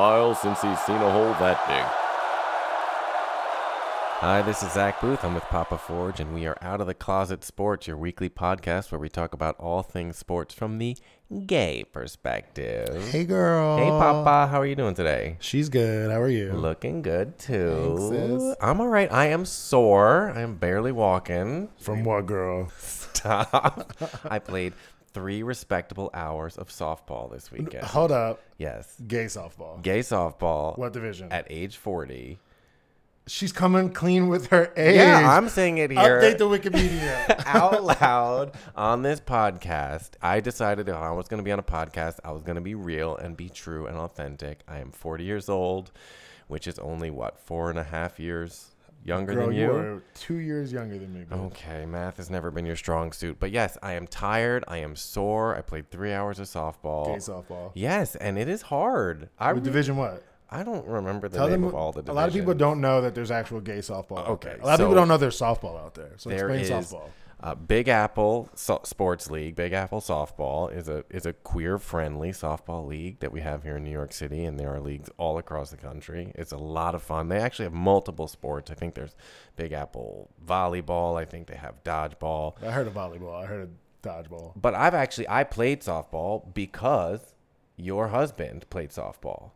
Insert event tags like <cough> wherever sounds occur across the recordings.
While since he's seen a hole that big. Hi, this is Zach Booth. I'm with Papa Forge, and we are Out of the Closet Sports, your weekly podcast where we talk about all things sports from the gay perspective. Hey, girl. Hey, Papa. How are you doing today? She's good. How are you? Looking good, too. Thanks, sis. I'm all right. I am sore. I am barely walking. From what, girl? <laughs> Stop. I played three respectable hours of softball this weekend. Hold up. Yes. Gay softball. Gay softball. What division? At age 40. She's coming clean with her age. Yeah, I'm saying it here. Update the Wikipedia. <laughs> out loud on this podcast. I decided if I was going to be on a podcast, I was going to be real and be true and authentic. I am 40 years old, which is only what four and a half years younger Girl, than you you. are two years younger than me. bitch. Okay, math has never been your strong suit, but yes, I am tired. I am sore. I played three hours of softball. Gay softball. Yes, and it is hard. I re- division what? I don't remember the Tell name them. of all the. a lot of people don't know that there's actual gay softball. Okay. A lot of people don't know there's softball out there. So There explain is softball. Uh, Big Apple so- Sports League. Big Apple Softball is a is a queer friendly softball league that we have here in New York City, and there are leagues all across the country. It's a lot of fun. They actually have multiple sports. I think there's Big Apple volleyball. I think they have dodgeball. I heard of volleyball. I heard of dodgeball. But I've actually I played softball because your husband played softball.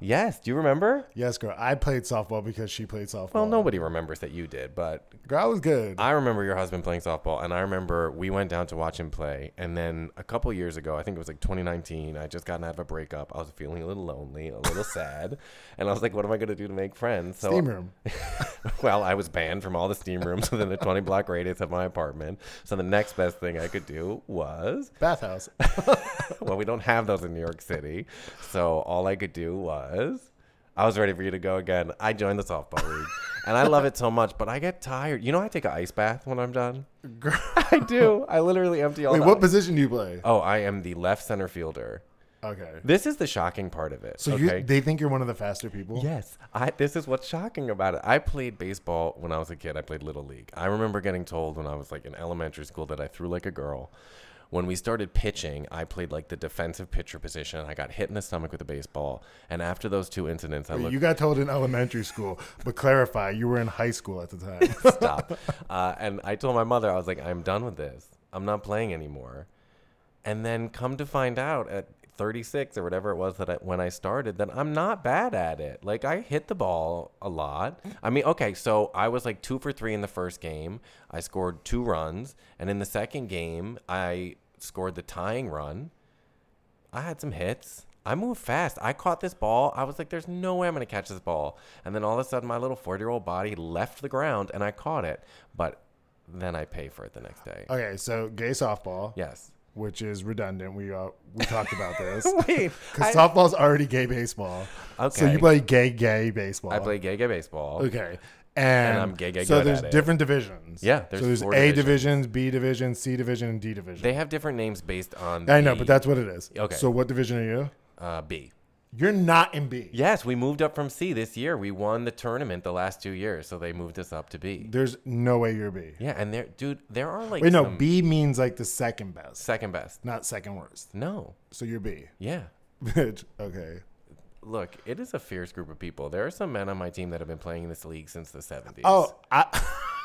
Yes, do you remember? Yes, girl. I played softball because she played softball. Well, nobody remembers that you did, but Girl, I was good. I remember your husband playing softball, and I remember we went down to watch him play. And then a couple years ago, I think it was like 2019, I just gotten out of a breakup. I was feeling a little lonely, a little <laughs> sad, and I was like, "What am I going to do to make friends?" So, Steam room. <laughs> well, I was banned from all the steam rooms within a 20 block radius of my apartment. So the next best thing I could do was, Bathhouse. <laughs> well, we don't have those in New York City, so all I could do was. I was ready for you to go again. I joined the softball league, and I love it so much. But I get tired. You know, I take an ice bath when I'm done. Girl. <laughs> I do. I literally empty all. Wait, the what ice. position do you play? Oh, I am the left center fielder. Okay. This is the shocking part of it. So okay? you, they think you're one of the faster people? Yes, I. This is what's shocking about it. I played baseball when I was a kid. I played little league. I remember getting told when I was like in elementary school that I threw like a girl. When we started pitching, I played like the defensive pitcher position. I got hit in the stomach with a baseball, and after those two incidents, I looked. You got told in elementary school, but clarify, you were in high school at the time. <laughs> stop. Uh, and I told my mother, I was like, I'm done with this. I'm not playing anymore. And then come to find out at 36 or whatever it was that I, when I started that I'm not bad at it. Like I hit the ball a lot. Mm-hmm. I mean, okay, so I was like 2 for 3 in the first game. I scored 2 runs, and in the second game, I scored the tying run. I had some hits. I moved fast. I caught this ball. I was like, there's no way I'm going to catch this ball. And then all of a sudden, my little 40 year old body left the ground and I caught it. But then I pay for it the next day. okay, so gay softball, Yes. Which is redundant. We uh, we talked about this. <laughs> Wait. Because softball's already gay baseball. Okay, So you play gay, gay baseball. I play gay gay baseball. Okay. And, I'm gay, gay So there's at it. different divisions. Yeah, there's so there's A divisions. divisions, B division, C division, and D division. They have different names based on. I know, but that's what it is. Okay. So what division are you? uh, B. You're not in B. Yes, we moved up from C this year. We won the tournament the last two years, so they moved us up to B. There's no way you're B. Yeah, and there, dude, there are like Wait, no, some B means like the second best, second best. not second worst. No, So you're B. yeah. <laughs> Bitch. Okay. Look, it is a fierce group of people. There are some men on my team that have been playing in this league since the 70s. Oh, I, <laughs>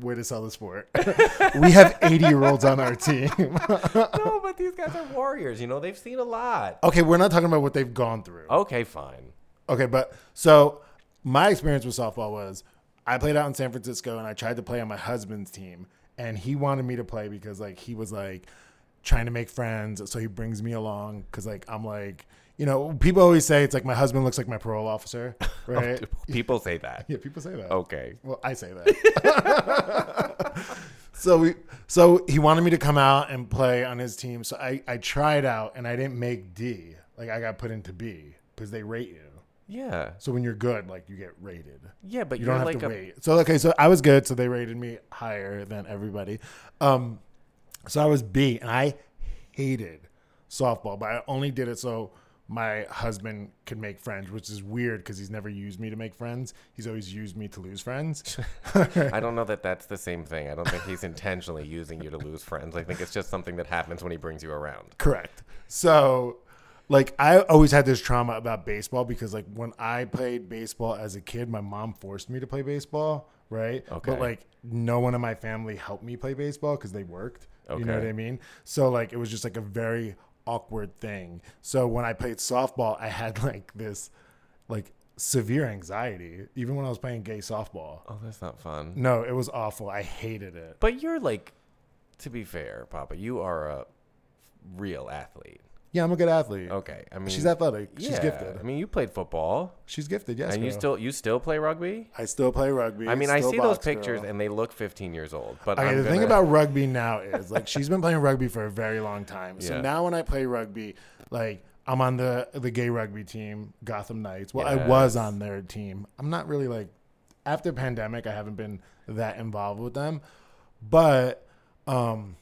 way to sell the sport. <laughs> we have 80 year olds on our team. <laughs> no, but these guys are warriors. You know, they've seen a lot. okay, we're not talking about what they've gone through. Okay, fine. Okay, but so my experience with softball was I played out in San Francisco and I tried to play on my husband's team and he wanted me to play because like he was like trying to make friends so he brings me along cuz like I'm like you know people always say it's like my husband looks like my parole officer <laughs> right People say that. <laughs> yeah people say that Okay. well I say that <laughs> so we so he wanted me to come out and play on his team so I I tried out and I didn't make D like I got put into B because they rate you Yeah. so when you're good, like you get rated. Yeah, but You you're don't have like to a, wait. So okay, so I was good, so they rated me higher than everybody. Um, so I was B, and I hated softball, but I only did it so my husband could make friends, which is weird because he's never used me to make friends. He's always used me to lose friends. <laughs> I don't know that that's the same thing. I don't think he's intentionally using you to lose friends. I think it's just something that happens when he brings you around. Correct. So, like, I always had this trauma about baseball because, like, when I played baseball as a kid, my mom forced me to play baseball, right? Okay. But, like, no one in my family helped me play baseball because they worked. Okay. You know what I mean? So, like, it was just like a very awkward thing. So, when I played softball, I had, <laughs> like, this, like, severe anxiety, even when I was playing gay softball. Oh, that's not fun. No, it was awful. I hated it. But you're like, to be fair, Papa, you are a real athlete. Yeah, I'm a good athlete. Okay, I mean, She's athletic. She's yeah, gifted. I mean, you played football, She's gifted, yes. and you girl. still you still play rugby. I still play rugby. I mean, I see those pictures, girl. and they look 15 years old. But Okay, I'm the thing gonna- about rugby now is like she's been playing rugby for a very long time. So Yeah. now when I play rugby, like I'm on the the gay rugby team, Gotham Knights. Well, I was on their team. I'm not really like after pandemic, I haven't been that involved with them. But um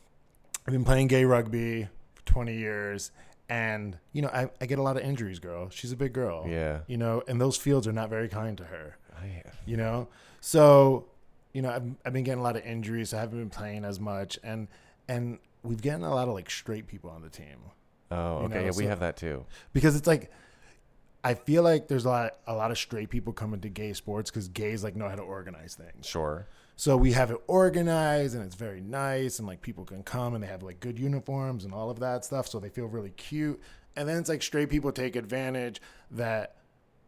I've been playing gay rugby for 20 years and you know, I, I get a lot of injuries, girl. She's a big girl. Yeah. You know, and those fields are not very kind to her I- you know so you know I've, I've been getting a lot of injuries i haven't been playing as much and and we've gotten a lot of like straight people on the team oh, You okay, know, yeah, we have that too. because it's like i feel like there's a lot a lot of straight people coming to gay sports because gays like know how to organize things Sure. So we have it organized and it's very nice and like people can come and they have like good uniforms and all of that stuff so they feel really cute and then it's like straight people take advantage that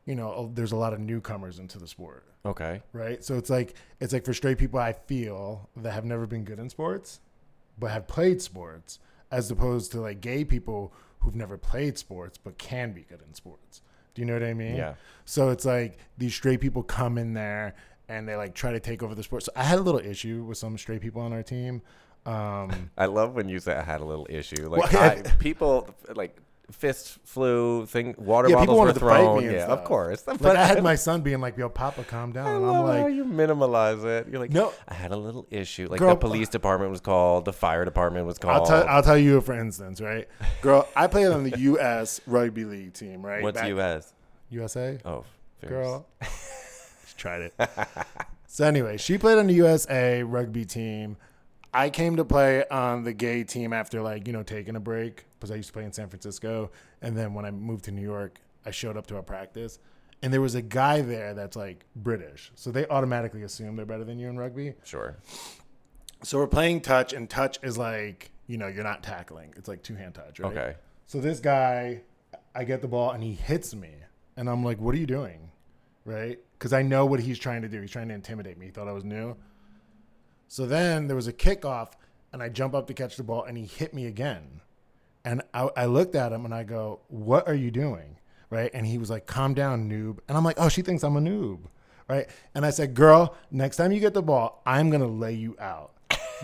you know there's a lot of newcomers into the sport Okay. right? So it's like it's like for straight people I feel that have never been good in sports, but have played sports, as opposed to like gay people who've never played sports but can be good in sports. Do you know what I mean? Yeah. So it's like these straight people come in there and they like try to take over the sport. So I had a little issue with some straight people on our team. Um, <laughs> I love when you say I had a little issue. Like Well, <laughs> I, people like fists flew, thing water Yeah, bottles were wanted to fight thrown. yeah, stuff. of course. But like I had my son being like, "Yo, Papa, calm down," I and I'm like, you minimalize it. You're like, No. I had a little issue. Like Girl, the police department was called, the fire department was called. I'll tell I'll tell you for instance, right? Girl, I played on the U.S. rugby league team, right? What's Back- U.S.? USA? Oh, fierce. girl. <laughs> she tried it. <laughs> so anyway, she played on the USA rugby team. I came to play on the gay team after like, you know, taking a break because I used to play in San Francisco. And then when I moved to New York, I showed up to a practice. And there was a guy there that's like British. So they automatically assume they're better than you in rugby. Sure. So we're playing touch, and touch is like, you know, you're not tackling. It's like two hand touch, right? Okay. So this guy, I get the ball and he hits me, and I'm like, "What are you doing?" Right? Because I know what he's trying to do. He's trying to intimidate me. He thought I was new. So then there was a kickoff, and I jump up to catch the ball, and he hit me again. And I, I looked at him and I go, "What are you doing?" Right? And he was like, "Calm down, noob." And I'm like, "Oh, she thinks I'm a noob." Right? And I said, "Girl, next time you get the ball, I'm gonna lay you out."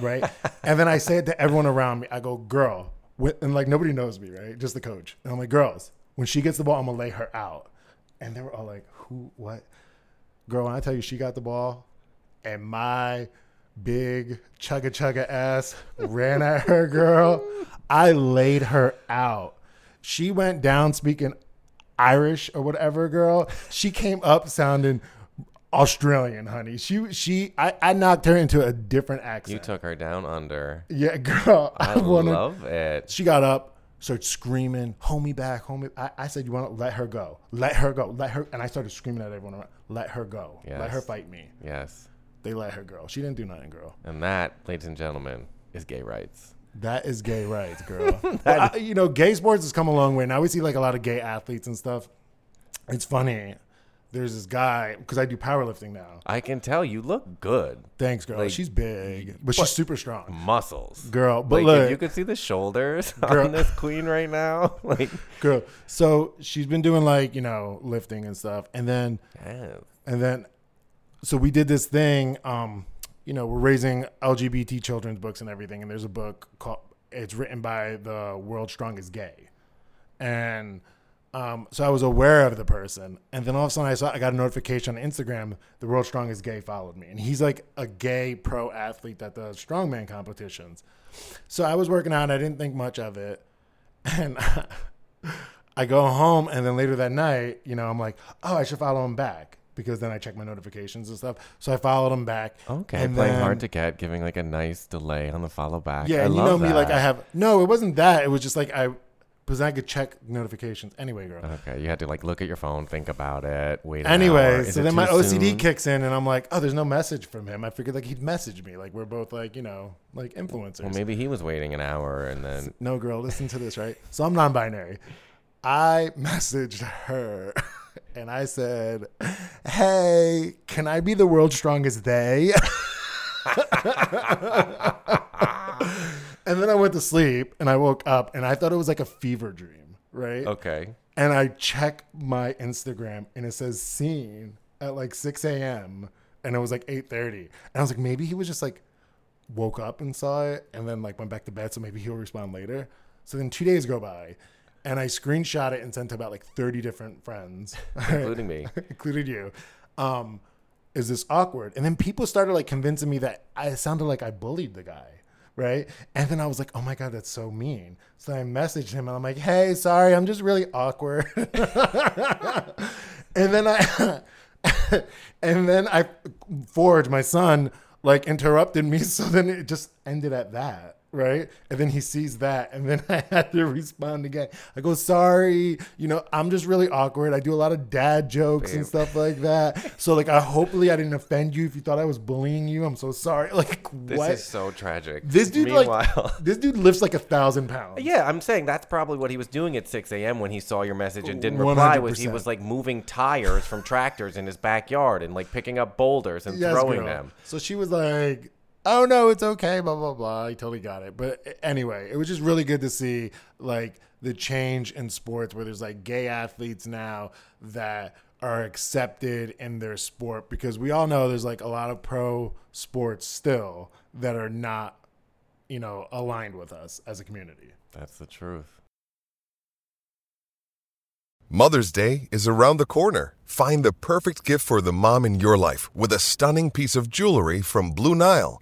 Right? <laughs> and then I say it to everyone around me. I go, "Girl," and like nobody knows me, right? Just the coach. And I'm like, "Girls, when she gets the ball, I'm gonna lay her out." And they were all like, "Who? What?" Girl, when I tell you she got the ball, and my big chugga chugga ass ran at her, girl. I laid her out. She went down speaking Irish or whatever, girl. She came up sounding Australian, honey. She she I, I knocked her into a different accent. You took her down under. yeah, girl. I, I wanna love it. she got up, started screaming, "Hold me back, hold me!" I, I said, "You want to let her go? Let her go. Let her." And I started screaming at everyone around, "Let her go. Let her fight me." Yes. They let her, girl. She didn't do nothing, girl. And that, ladies and gentlemen, is gay rights. That is gay rights, <laughs> girl. Well, I- you know, gay sports has come a long way. Now we see like a lot of gay athletes and stuff. It's funny. There's this guy because I do powerlifting now. I can tell you look good. Thanks, girl. Like, she's big, but she's super strong, Muscles. girl. But like look, you could see the shoulders <laughs> Girl. on this queen right now. <laughs> Like girl. So she's been doing like you know lifting and stuff, and then yes. and then so we did this thing um you know we're raising lgbt children's books and everything and there's a book called it's written by the world's strongest gay and um, so I was aware of the person, and then all of a sudden I saw I got a notification on Instagram. The world's strongest gay followed me, and he's like a gay pro athlete that does strongman competitions. So I was working out, and I didn't think much of it, <laughs> and <laughs> I go home, and then later that night, you know, I'm like, oh, I should follow him back because then I check my notifications and stuff. So I followed him back. Okay, and playing then- hard to get, giving like a nice delay on the follow back. Yeah, I and you know me, like. I have no, it wasn't that. It was just like I, because I could check notifications anyway, girl. Okay, you had to like look at your phone, think about it, wait. Anyway, so then my OCD soon? kicks in, and I'm like, oh, there's no message from him. I figured like he'd message me, like we're both like you know like influencers. Well, maybe he was waiting an hour and then. No, girl, listen to this, right? So I'm non-binary. I <laughs> messaged her, <laughs> and I said, "Hey, can I be the world's strongest they?" <laughs> and then I went to sleep, and I woke up, and I thought it was like a fever dream, right? Okay. And I check my Instagram, and it says "seen" at like 6 a.m. and it was like 8:30, and I was like, maybe he was just like woke up and saw it and then like went back to bed so maybe he'll respond later so then two days go by and i screenshot it and sent to about like 30 different friends <laughs> Including me. <laughs> included you um is this awkward and then people started like convincing me that i sounded like i bullied the guy right? And then i was like oh my god that's so mean. So i messaged him and i'm like hey sorry i'm just really awkward. <laughs> And then I <laughs> and then I Forge, my son, like interrupted me, <laughs> so then it just ended at that, right? And then he sees that, and then <laughs> I had to respond again. I go, sorry, you know, I'm just really awkward. I do a lot of dad jokes and stuff like that. So like I hopefully I didn't offend you if you thought I was bullying you. I'm so sorry. <laughs> Like This what? is so tragic. this dude Meanwhile, like <laughs> this dude lifts like a thousand pounds. Yeah, I'm saying that's probably what he was doing at 6 a.m. when he saw your message and didn't reply. Was he was like moving tires from tractors in his backyard and like picking up boulders and Yes, throwing girl. them. So she was like, "Oh no, it's okay." Blah blah blah. I totally got it. But anyway, it was just really good to see like the change in sports where there's like gay athletes now that are accepted in their sport because we all know there's like a lot of pro sports still that are not, you know, aligned with us as a community. That's the truth. Mother's Day is around the corner. Find the perfect gift for the mom in your life with a stunning piece of jewelry from Blue Nile.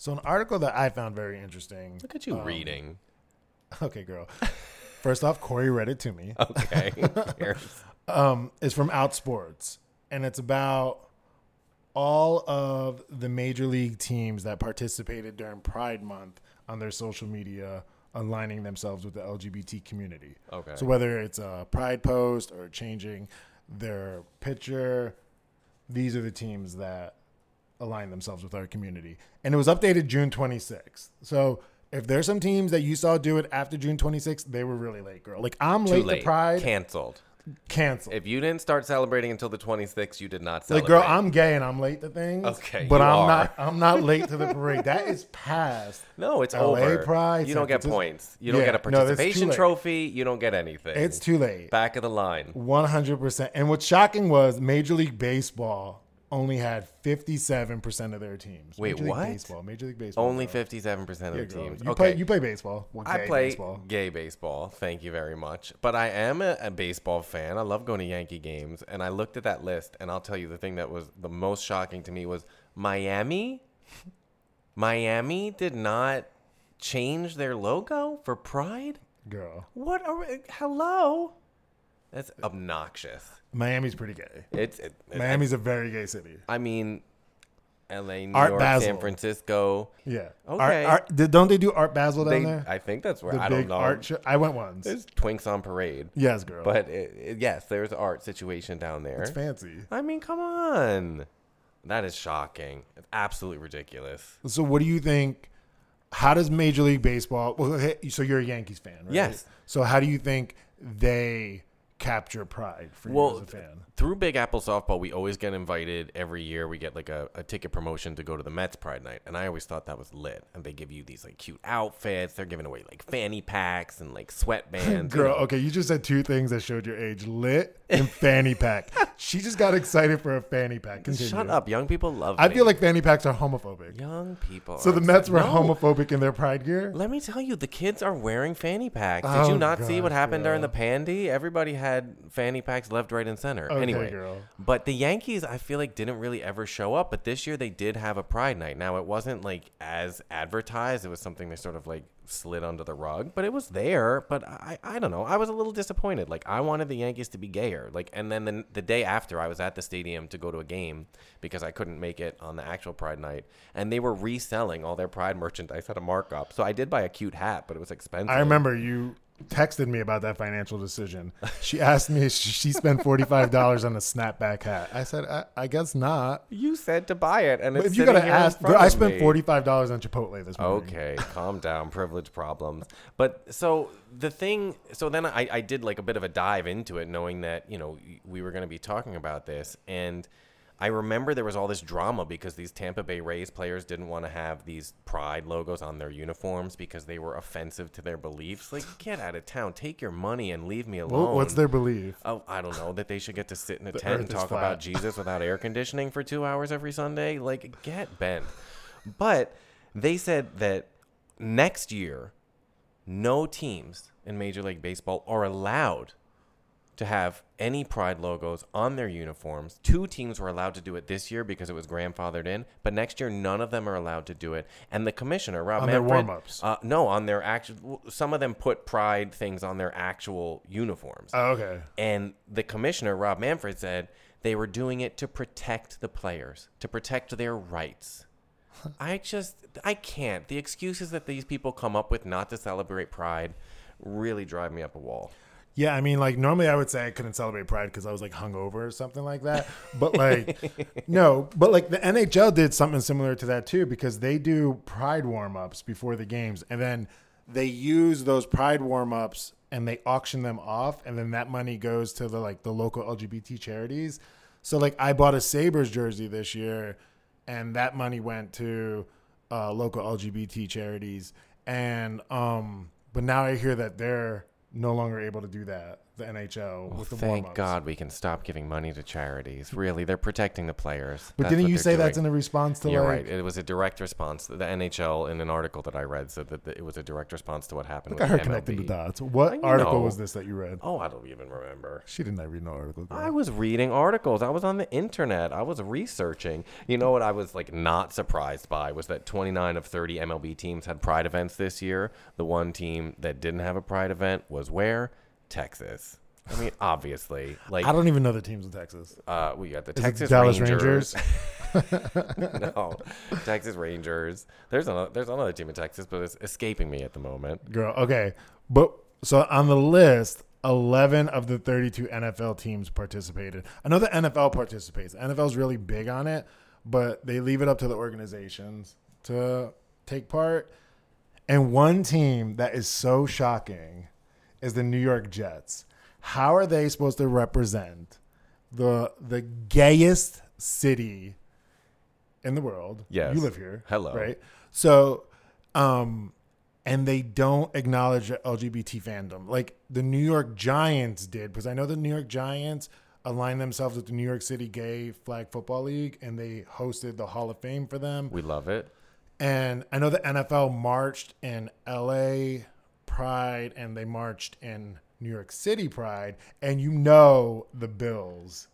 So an article that I found very interesting. Look at you um, reading. <laughs> Okay, girl. First off, Corey read it to me. <laughs> Okay. <laughs> Um, is from Outsports, and it's about all of the major league teams that participated during Pride Month on their social media, aligning themselves with the LGBT community. Okay. So whether it's a Pride post or changing their picture, these are the teams that align themselves with our community. And it was updated June 26th. So if there's some teams that you saw do it after June 26th, they were really late, girl. Like I'm Too late, late. to Pride. Canceled. cancel. If you didn't start celebrating until the 26th, you did not celebrate. Like, girl, I'm gay and I'm late to things. Okay, but I'm are. not. I'm not late to the <laughs> parade. That is past. no, it's LA over. Pride, you don't get points. You don't Yeah, get a no, participation late. trophy. You don't get anything. It's too late. back of the line. One hundred percent. And what's shocking was Major League Baseball only had fifty-seven percent of their teams. Wait, Major League what? Baseball. Major League Baseball. Only girl. 57% of Yeah, the teams. You okay. play. You play baseball. Well, I play baseball. gay baseball. Thank you very much. But I am a, a baseball fan. I love going to Yankee games. And I looked at that list, and I'll tell you the thing that was the most shocking to me was Miami. Miami did not change their logo for Pride. Girl, What? Are hello. That's obnoxious. Miami's pretty gay. It's it, it- Miami's a very gay city. I mean, L.A., New Art York, Basel. San Francisco. Yeah. Okay. Art, art, did- don't they do Art Basel down They, there? I think that's where the I big don't know. art. Show? I went once. There's twinks on parade. yes, girl. But it, it- yes, there's art situation down there. it's fancy. I mean, come on. That is shocking. It's absolutely ridiculous. So, what do you think? How does Major League Baseball? Well, hey, so you're a Yankees fan, right? Yes. So, how do you think they capture pride for you as a fan? through Big Apple Softball, we always get invited every year. We get like a, a ticket promotion to go to the Mets Pride Night. And I always thought that was lit. And they give you these like cute outfits. They're giving away like fanny packs and like sweatbands. you <laughs> Girl, know. okay, you just said two things that showed your age: lit and fanny pack. she just got excited for a fanny pack. Continue. Shut up. Young people love that. I me. feel like fanny packs are homophobic. young people. So are the Mets were. No. homophobic in their pride gear. Let me tell you, the kids are wearing fanny packs. Did Oh, you not see what gosh, happened during the girl. pandy? Everybody had fanny packs left, right, and center. Okay, anyway, girl. but the Yankees, I feel like didn't really ever show up. But this year they did have a Pride Night. Now it wasn't like as advertised. It was something they sort of like slid under the rug, but it was there. But I, I don't know. I was a little disappointed. Like I wanted the Yankees to be gayer. Like, and then the, the day after, I was at the stadium to go to a game because I couldn't make it on the actual Pride Night, and they were reselling all their Pride merchandise at a markup. So I did buy a cute hat, but it was expensive. I remember you texted me about that financial decision. She asked me if she spent forty five dollars on a snapback hat. I said, I, I guess not. You said to buy it, and if you gotta sitting here in ask, I spent forty five dollars on Chipotle this morning. Okay, calm down, privilege problems. But so the thing, so then I, I did like a bit of a dive into it, knowing that you know we were going to be talking about this, and I remember there was all this drama because these Tampa Bay Rays players didn't want to have these pride logos on their uniforms because they were offensive to their beliefs. Like, <laughs> get out of town, take your money and leave me alone. What- What's their belief? Oh, I don't know that they should get to sit in a tent and talk flat. about Jesus without air conditioning for two hours every Sunday. Like, get bent. <laughs> But they said that next year, no teams in Major League Baseball are allowed to have any pride logos on their uniforms. Two teams were allowed to do it this year because it was grandfathered in, but next year none of them are allowed to do it. And the commissioner, Rob On their Manfred, warm-ups? uh, no, on their actual. Some of them put pride things on their actual uniforms. Oh, okay. And the commissioner, Rob Manfred, said they were doing it to protect the players, to protect their rights. <laughs> I just, I can't. The excuses that these people come up with not to celebrate Pride really drive me up a wall. Yeah, I mean, like normally I would say I couldn't celebrate Pride because I was like hungover or something like that. But like, <laughs> no, but like the NHL did something similar to that too because they do Pride warm ups before the games, and then they use those Pride warm ups and they auction them off, and then that money goes to the like the local LGBT charities. So like, I bought a Sabres jersey this year, and that money went to uh, local LGBT charities, and um, but now I hear that they're no longer able to do that. The NHL with the Thank warm-ups. God we can stop giving money to charities. Really, they're protecting the players. But That's didn't what you they're say that's in a response to You're like? right. It was a direct response. The NHL, in an article that I read, said that it was a direct response to what happened Look with her the connecting the MLB. dots. What You article know. was this that you read? Oh, I don't even remember. She did not read no article. girl. I was reading articles. I was on the internet. I was researching. You know what I was like not surprised by was that 29 of 30 MLB teams had pride events this year. The one team that didn't have a pride event was where? Texas. I mean, obviously, <laughs> like I don't even know the teams in Texas. uh, we got the Is Texas Dallas Rangers. <laughs> <laughs> no, Texas Rangers. There's another. There's another team in Texas, but it's escaping me at the moment. Girl, okay. But so on the list, 11 of the 32 NFL teams participated. I know the NFL participates. The NFL is really big on it, but they leave it up to the organizations to take part. And one team that is so shocking is the New York Jets. How are they supposed to represent the the gayest city in the world? Yes. You live here. Hello. Right. So, um, and they don't acknowledge LGBT fandom like the New York Giants did, because I know the New York Giants aligned themselves with the New York City Gay Flag Football League, and they hosted the Hall of Fame for them. We love it. And I know the NFL marched in LA Pride and they marched in New York City Pride. And you know the Bills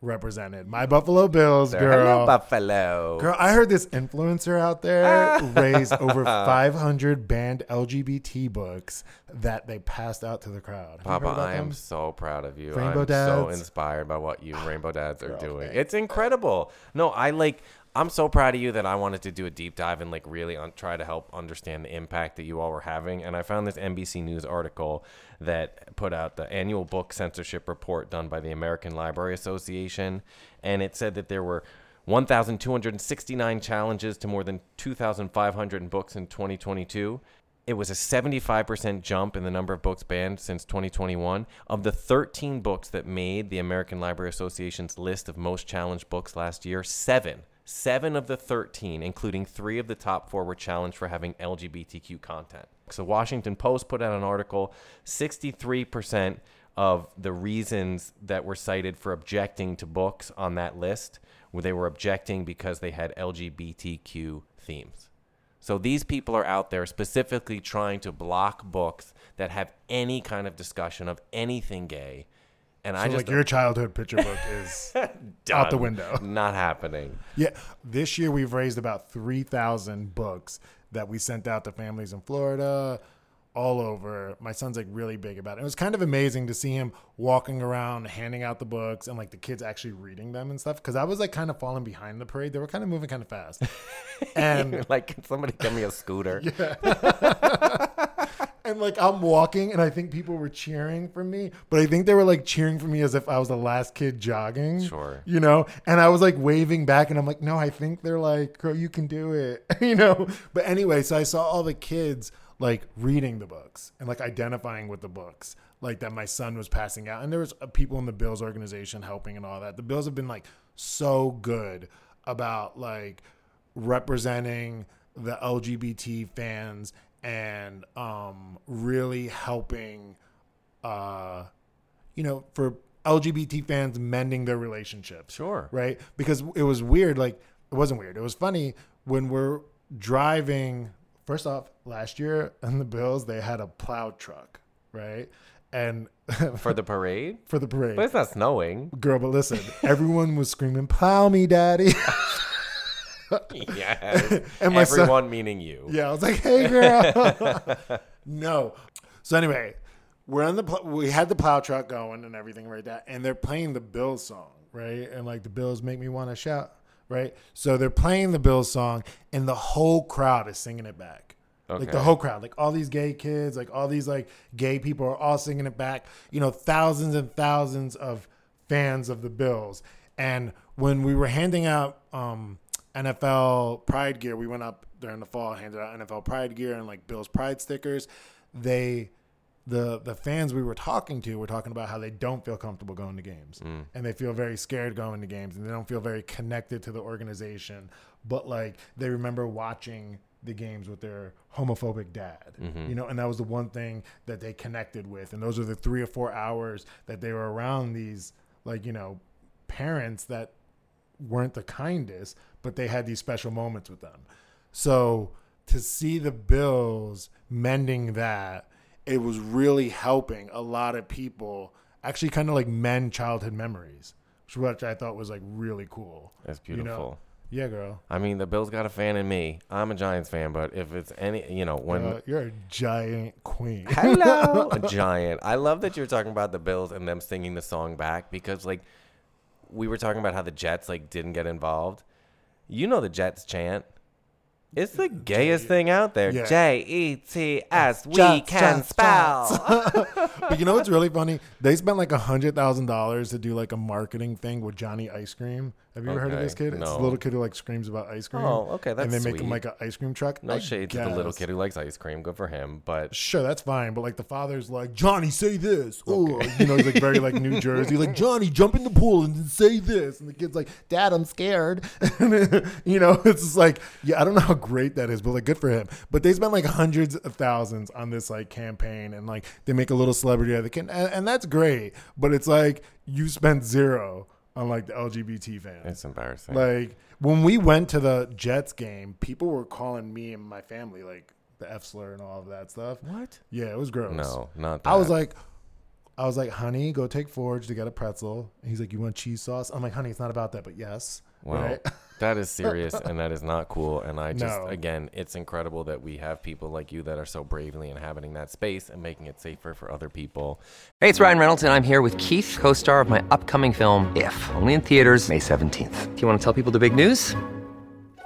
represented. My Buffalo Bills, girl. Hello, Buffalo. Girl, I heard this influencer out there <laughs> raised over 500 banned LGBT books that they passed out to the crowd. Have Papa, heard about I am so proud of you. Rainbow I'm so inspired by what you Rainbow Dads are Girl, doing. It's incredible. No, I like. I'm so proud of you that I wanted to do a deep dive and like really un- try to help understand the impact that you all were having. And I found this NBC News article that put out the annual book censorship report done by the American Library Association, and it said that there were 1,269 challenges to more than 2,500 books in 2022. It was a 75% jump in the number of books banned since 2021. Of the 13 books that made the American Library Association's list of most challenged books last year, seven, seven of the 13, including three of the top four, were challenged for having LGBTQ content. So, Washington Post put out an article 63% of the reasons that were cited for objecting to books on that list where they were objecting because they had LGBTQ themes. So these people are out there specifically trying to block books that have any kind of discussion of anything gay. And I So, just like your childhood picture book <laughs> is out the window. Not happening. Yeah, this year we've raised about 3,000 books that we sent out to families in Florida, all over. My son's like really big about it. It was kind of amazing to see him walking around handing out the books and like the kids actually reading them and stuff. Cause I was like kind of falling behind the parade. They were kind of moving kind of fast. <laughs> And like, can somebody give me a scooter? <laughs> and like I'm walking and I think people were cheering for me, but I think they were like cheering for me as if I was the last kid jogging. Sure. You know? And I was like waving back and I'm like, no, I think they're like, girl, you can do it. <laughs> you know? But anyway, so I saw all the kids like reading the books and like identifying with the books like that my son was passing out. And there was uh, people in the Bills organization helping and all that. The Bills have been like so good about like representing the LGBT fans and um, really helping, uh, you know, for LGBT fans mending their relationships. Sure. Right? Because it was weird. Like, it wasn't weird. It was funny when we're driving. First off, last year in the Bills, they had a plow truck, right? And <laughs> For the parade? for the parade. But it's not snowing. Girl, but listen, everyone was screaming, "Plow me, daddy!" <laughs> yes. <laughs> And my son- Everyone meaning you. yeah, I was like, "Hey, girl." <laughs> no. So anyway, we're on the pl- we had the plow truck going and everything right that, and they're playing the Bills song, right? And like the Bills make me want to shout, right? So they're playing the Bills song, and the whole crowd is singing it back. Like the whole crowd, like all these gay kids, like all these like gay people are all singing it back. You know, thousands and thousands of fans of the Bills. And when we were handing out um, NFL Pride gear, we went up during the fall, handed out NFL Pride gear and like Bills Pride stickers. They, the the fans we were talking to, were talking about how they don't feel comfortable going to games, mm. and they feel very scared going to games, and they don't feel very connected to the organization. But like they remember watching the games with their homophobic dad, mm-hmm. you know, and that was the one thing that they connected with. And those are the three or four hours that they were around these, like, you know, parents that weren't the kindest, but they had these special moments with them. So to see the Bills mending that, it was really helping a lot of people actually kind of like mend childhood memories, which I thought was like really cool. That's You know? beautiful. Yeah, girl. I mean, the Bills got a fan in me. I'm a Giants fan, but if it's any, you know, when Uh, you're a giant queen. <laughs> Hello, a giant. I love that you're talking about the Bills and them singing the song back because, like, we were talking about how the Jets like didn't get involved. You know the Jets chant. It's the gayest thing out there. Yeah. J E T S. We Jets, can Jets, spell. <laughs> But you know what's really funny? They spent like a hundred thousand dollars to do like a marketing thing with Johnny Ice Cream. Have you ever heard of Okay, this kid? It's no. a little kid who like screams about ice cream. Oh, okay, And they that's make him sweet. like an ice cream truck. No I shade to the little guess. kid who likes ice cream. Good for him. But Sure, that's fine. But like the father's like, Johnny, say this. Oh, you know, he's like very like New Jersey. Like, Johnny, jump in the pool and say this. And the kid's like, Dad, I'm scared. <laughs> You know, it's just like, yeah, I don't know how great that is, but like, good for him. But they spent like hundreds of thousands on this like campaign and like they make a little celebrity out of the kid. And, and that's great. But it's like, you spent zero on like the LGBT fans. it's embarrassing. Like when we went to the Jets game, people were calling me and my family like the F slur and all of that stuff. what? Yeah, it was gross. No, not that. I was like, I was like, honey, go take Forge to get a pretzel. And he's like, you want cheese sauce? I'm like, honey, it's not about that, but yes. Well, Right? <laughs> that is serious and that is not cool. And I just, No. again, it's incredible that we have people like you that are so bravely inhabiting that space and making it safer for other people. Hey, it's Ryan Reynolds, and I'm here with Keith, co star of my upcoming film, If, only in theaters, May 17th. Do you want to tell people the big news?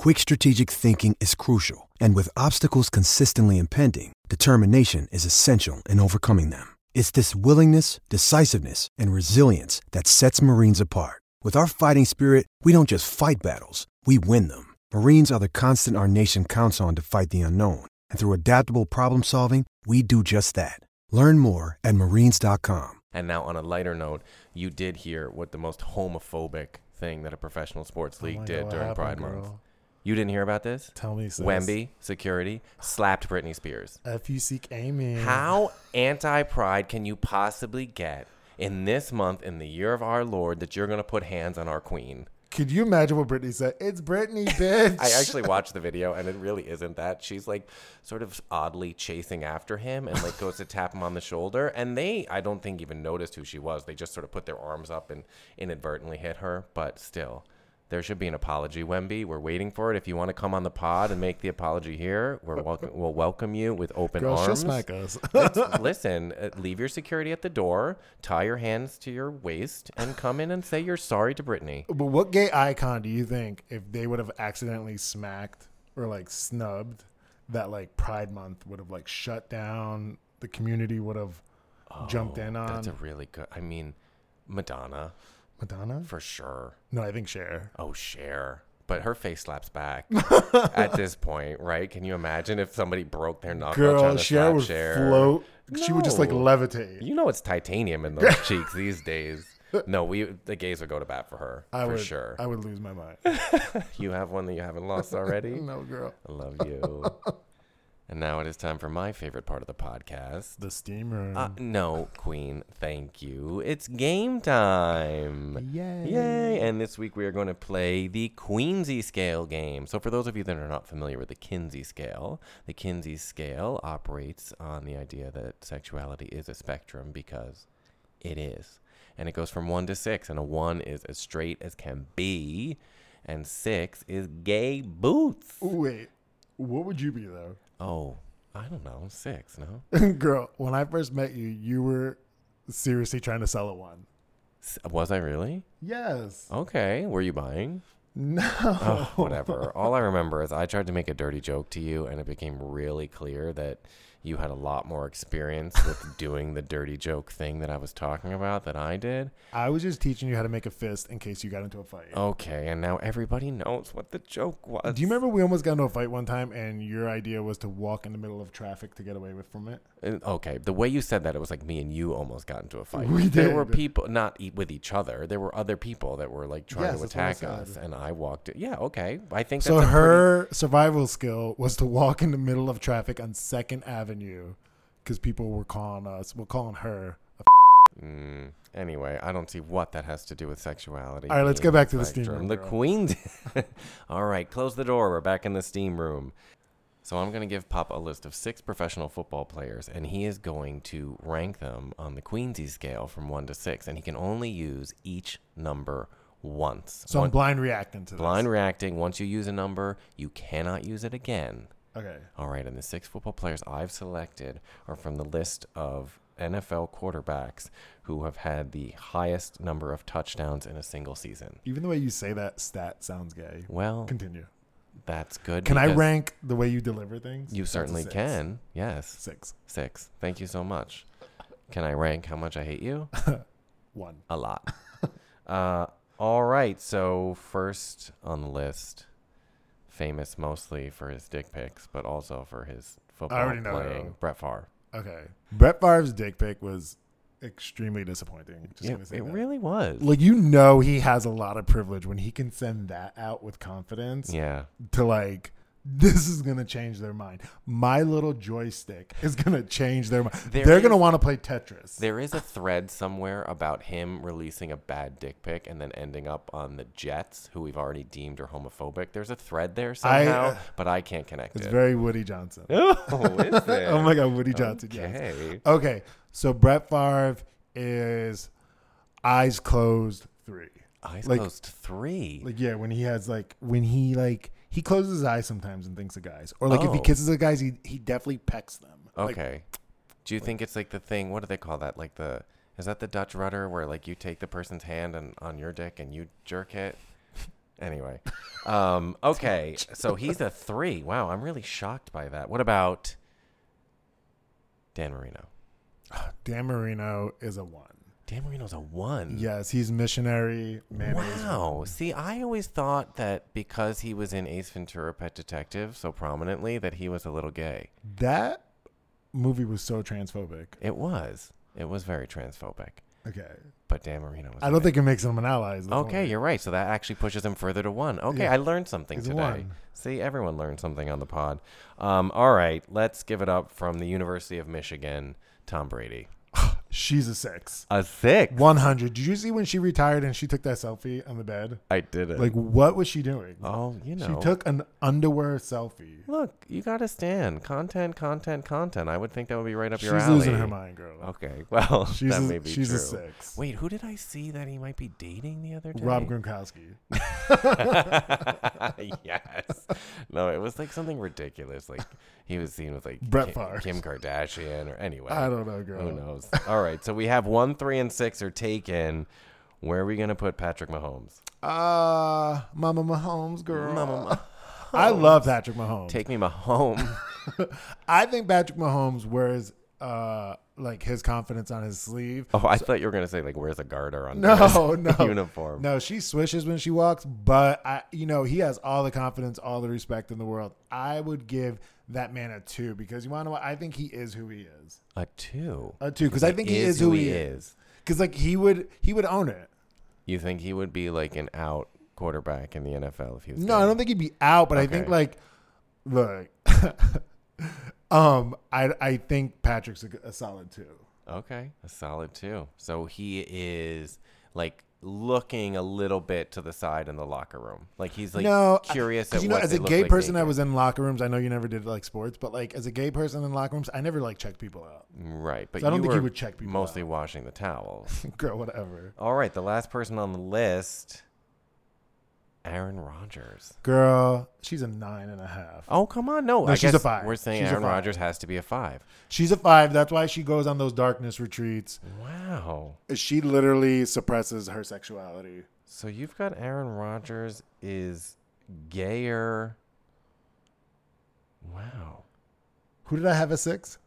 quick strategic thinking is crucial. And with obstacles consistently impending, determination is essential in overcoming them. It's this willingness, decisiveness, and resilience that sets Marines apart. With our fighting spirit, we don't just fight battles, we win them. Marines are the constant our nation counts on to fight the unknown. And through adaptable problem solving, we do just that. Learn more at marines.com. And now, on a lighter note, you did hear what the most homophobic thing that a professional sports oh league Oh did God, during happened, Pride girl? Month. You didn't hear about this? Tell me, sis. Wemby security slapped Britney Spears. F you seek Amy. How anti pride can you possibly get in this month, in the year of our Lord, that you're going to put hands on our queen? Could you imagine what Britney said? It's Britney, <laughs> bitch. I actually watched the video and it really isn't that. She's like sort of oddly chasing after him and like goes to tap him on the shoulder. And they, I don't think, even noticed who she was. They just sort of put their arms up and inadvertently hit her. But still, there should be an apology, Wemby. We're waiting for it. If you want to come on the pod and make the apology here, we're welcome. <laughs> We'll welcome you with open Girl, arms. smack us. <laughs> Listen, uh, leave your security at the door, tie your hands to your waist, and come in and say you're sorry to Britney. But what gay icon do you think if they would have accidentally smacked or like snubbed that like Pride Month would have like shut down? The community would have jumped in on Oh, That's a really good. I mean, Madonna Madonna. for sure. No, I think Cher. Oh, Cher. But her face slaps back <laughs> at this point, right? Can you imagine if somebody broke their knuckle Girl, trying to Cher slap would Cher? float. She would just like No. levitate. You know it's titanium in those <laughs> cheeks these days. No, we the gays would go to bat for her I for would, sure. I would lose my mind. <laughs> you have one that you haven't lost already. no, girl. I love you. And now it is time for my favorite part of the podcast. The steam room. Uh, no, Queen, thank you. It's game time. Yay. Yay. And this week we are going to play the Queensy scale game. So, for those of you that are not familiar with the Kinsey scale, the Kinsey scale operates on the idea that sexuality is a spectrum because it is. And it goes from one to six, and a one is as straight as can be, and six is gay boots. Wait, what would you be though? Oh, I don't know. Six, no? <laughs> Girl, when I first met you, you were seriously trying to sell a one. S- Was I really? Yes. Okay. Were you buying? No. Oh, whatever. <laughs> All I remember is I tried to make a dirty joke to you, and it became really clear that you had a lot more experience with doing the dirty joke thing that I was talking about than I did. I was just teaching you how to make a fist in case you got into a fight. Okay, and now everybody knows what the joke was. Do you remember we almost got into a fight one time and your idea was to walk in the middle of traffic to get away with from it? Okay, the way you said that, it was like me and you almost got into a fight. We did. There were people not e- with each other. There were other people that were like trying Yes, to that's what I attack us, and I walked. Yeah, okay. I think So that's a her survival skill was to walk in the middle of traffic on Second Avenue because people were calling us, well, calling her a Mm, anyway, I don't see what that has to do with sexuality. All right, let's being go back to the steam spectrum. room, The girl. Queens. <laughs> All right, close the door. We're back in the steam room. So I'm going to give Pop a list of six professional football players, and he is going to rank them on the Queensy scale from one to six, and he can only use each number once. So I'm One- blind reacting to blind this. reacting. Once you use a number, you cannot use it again. Okay. All right, and the six football players I've selected are from the list of NFL quarterbacks who have had the highest number of touchdowns in a single season. Even the way you say that stat sounds gay. Well, Continue. That's good. Can I rank the way you deliver things? You That's a certainly six. can. Yes. Six. Six. Thank you so much. Can I rank how much I hate you? <laughs> One. A lot. <laughs> uh, all right. So first on the list, famous mostly for his dick pics, but also for his football already know playing, who. Brett Favre. Okay. Brett Favre's dick pic was extremely disappointing. Just say it really was. Like you know he has a lot of privilege when he can send that out with confidence Yeah. to like this is gonna change their mind. My little joystick is gonna change their mind. There They're gonna want to play Tetris. There is a thread somewhere about him releasing a bad dick pic and then ending up on the Jets, who we've already deemed are homophobic. There's a thread there I, somehow, uh, but I can't connect It's it. very Woody Johnson. <laughs> oh, is it? <laughs> oh my god, Woody Johnson. Yes. Okay. Okay, so Brett Favre is eyes closed three. Eyes Like- closed three. Like yeah, when he has like when he like he closes his eyes sometimes and thinks of guys, or like if he Oh. kisses the guys, he he definitely pecks them. Like, Okay. Do you think it's like the thing? What do they call that? Like the is that the Dutch rudder where like you take the person's hand and on your dick and you jerk it? Anyway, <laughs> um, okay, so he's a three. Wow, I'm really shocked by that. What about Dan Marino? <sighs> Dan Marino is a one. Dan Marino's a one. Yes, he's missionary. Wow. See, I always thought that because he was in Ace Ventura: Pet Detective so prominently that he was a little gay. That movie was so transphobic. It was. It was very transphobic. Okay, But Dan Marino was. I don't think it makes him an ally. Okay, you're right. So that actually pushes him further to one. Okay, Yeah. I learned something He's today. one. See, everyone learned something on the pod. Um, all right, let's give it up from the University of Michigan, Tom Brady. She's a six. A six. One hundred. Did you see when she retired and she took that selfie on the bed? I did it. Like, what was she doing? oh, you know. She took an underwear selfie. Look, you got to stand. Content, content, content. I would think that would be right up your She's alley. She's losing her mind, girl. Okay, <laughs> well, She's that a- may be she's true. a six. Wait, who did I see that he might be dating the other day? Rob Gronkowski. <laughs> <laughs> yes. No, it was like something ridiculous. Like he was seen with like Brett Kim, Favre. Kim Kardashian or anyway. I don't know, girl. Who knows? All right, so we have one, three, and six are taken. Where are we gonna put Patrick Mahomes? Uh, Mama Mahomes, girl. Mama Mahomes. <laughs> I love Patrick Mahomes. Take me Mahomes. <laughs> I think Patrick Mahomes wears uh like his confidence on his sleeve. oh, I thought you were gonna say like, where's a garter on <laughs> No, <laughs> no <laughs> uniform? No, she swishes when she walks, but I, you know, he has all the confidence, all the respect in the world. I would give that man a two because you want to know what? I think he is who he is. A two. A two because I think he is who he is. Because like he would, he would own it. You think he would be like an out quarterback in the NFL if he was? No, I don't think he'd be out, but I think Okay. like, look, um, I I think Patrick's a solid two. Okay, a solid two. So he is like looking a little bit to the side in the locker room, like he's like no, I- at you know, as a gay like person, I was in locker rooms. I know you never did like sports, but like as a gay person in locker rooms, I never like checked people out. right, but So I don't you think he were would check people Mostly out. washing the towels. <laughs> Girl, whatever. All right, the last person on the list, Aaron Rodgers. Girl, she's a nine and a half. Oh come on, no, No, I she's a five. We're saying She's Aaron. Rodgers has to be a five. She's a five. That's why she goes on those darkness retreats. Wow. She literally suppresses her sexuality. So you've got Aaron Rodgers is gayer. Wow. Who did I have a six?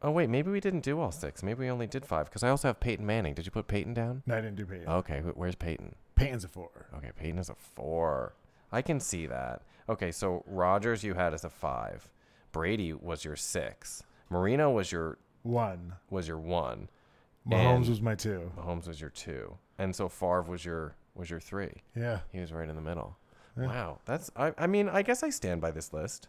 Oh wait, maybe we didn't do all six. Maybe we only did five because I also have Peyton Manning. Did you put Peyton down? No, I didn't do Peyton. Okay, where's Peyton? Peyton's a four. Okay, Peyton is a four. I can see that. Okay, so Rodgers you had as a five. Brady was your six. Marino was your One. was your one. Mahomes And was my two. Mahomes was your two, and so Favre was your was your three. Yeah. He was right in the middle. Wow, that's I. I mean, I guess I stand by this list.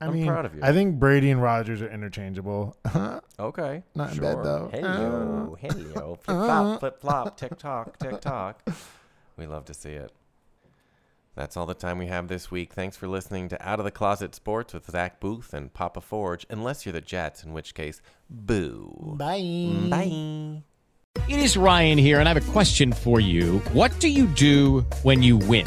I I'm mean, proud of you. I think Brady and Rodgers are interchangeable. <laughs> Okay. Not in sure. bed, though. Hello, Uh, hello. <laughs> Flip flop, flip flop, <laughs> tick tock, tick tock. We love to see it. That's all the time we have this week. Thanks for listening to Out of the Closet Sports with Zach Booth and Papa Forge, unless you're the Jets, in which case, boo. Bye. Bye. It is Ryan here, and I have a question for you. What do you do when you win?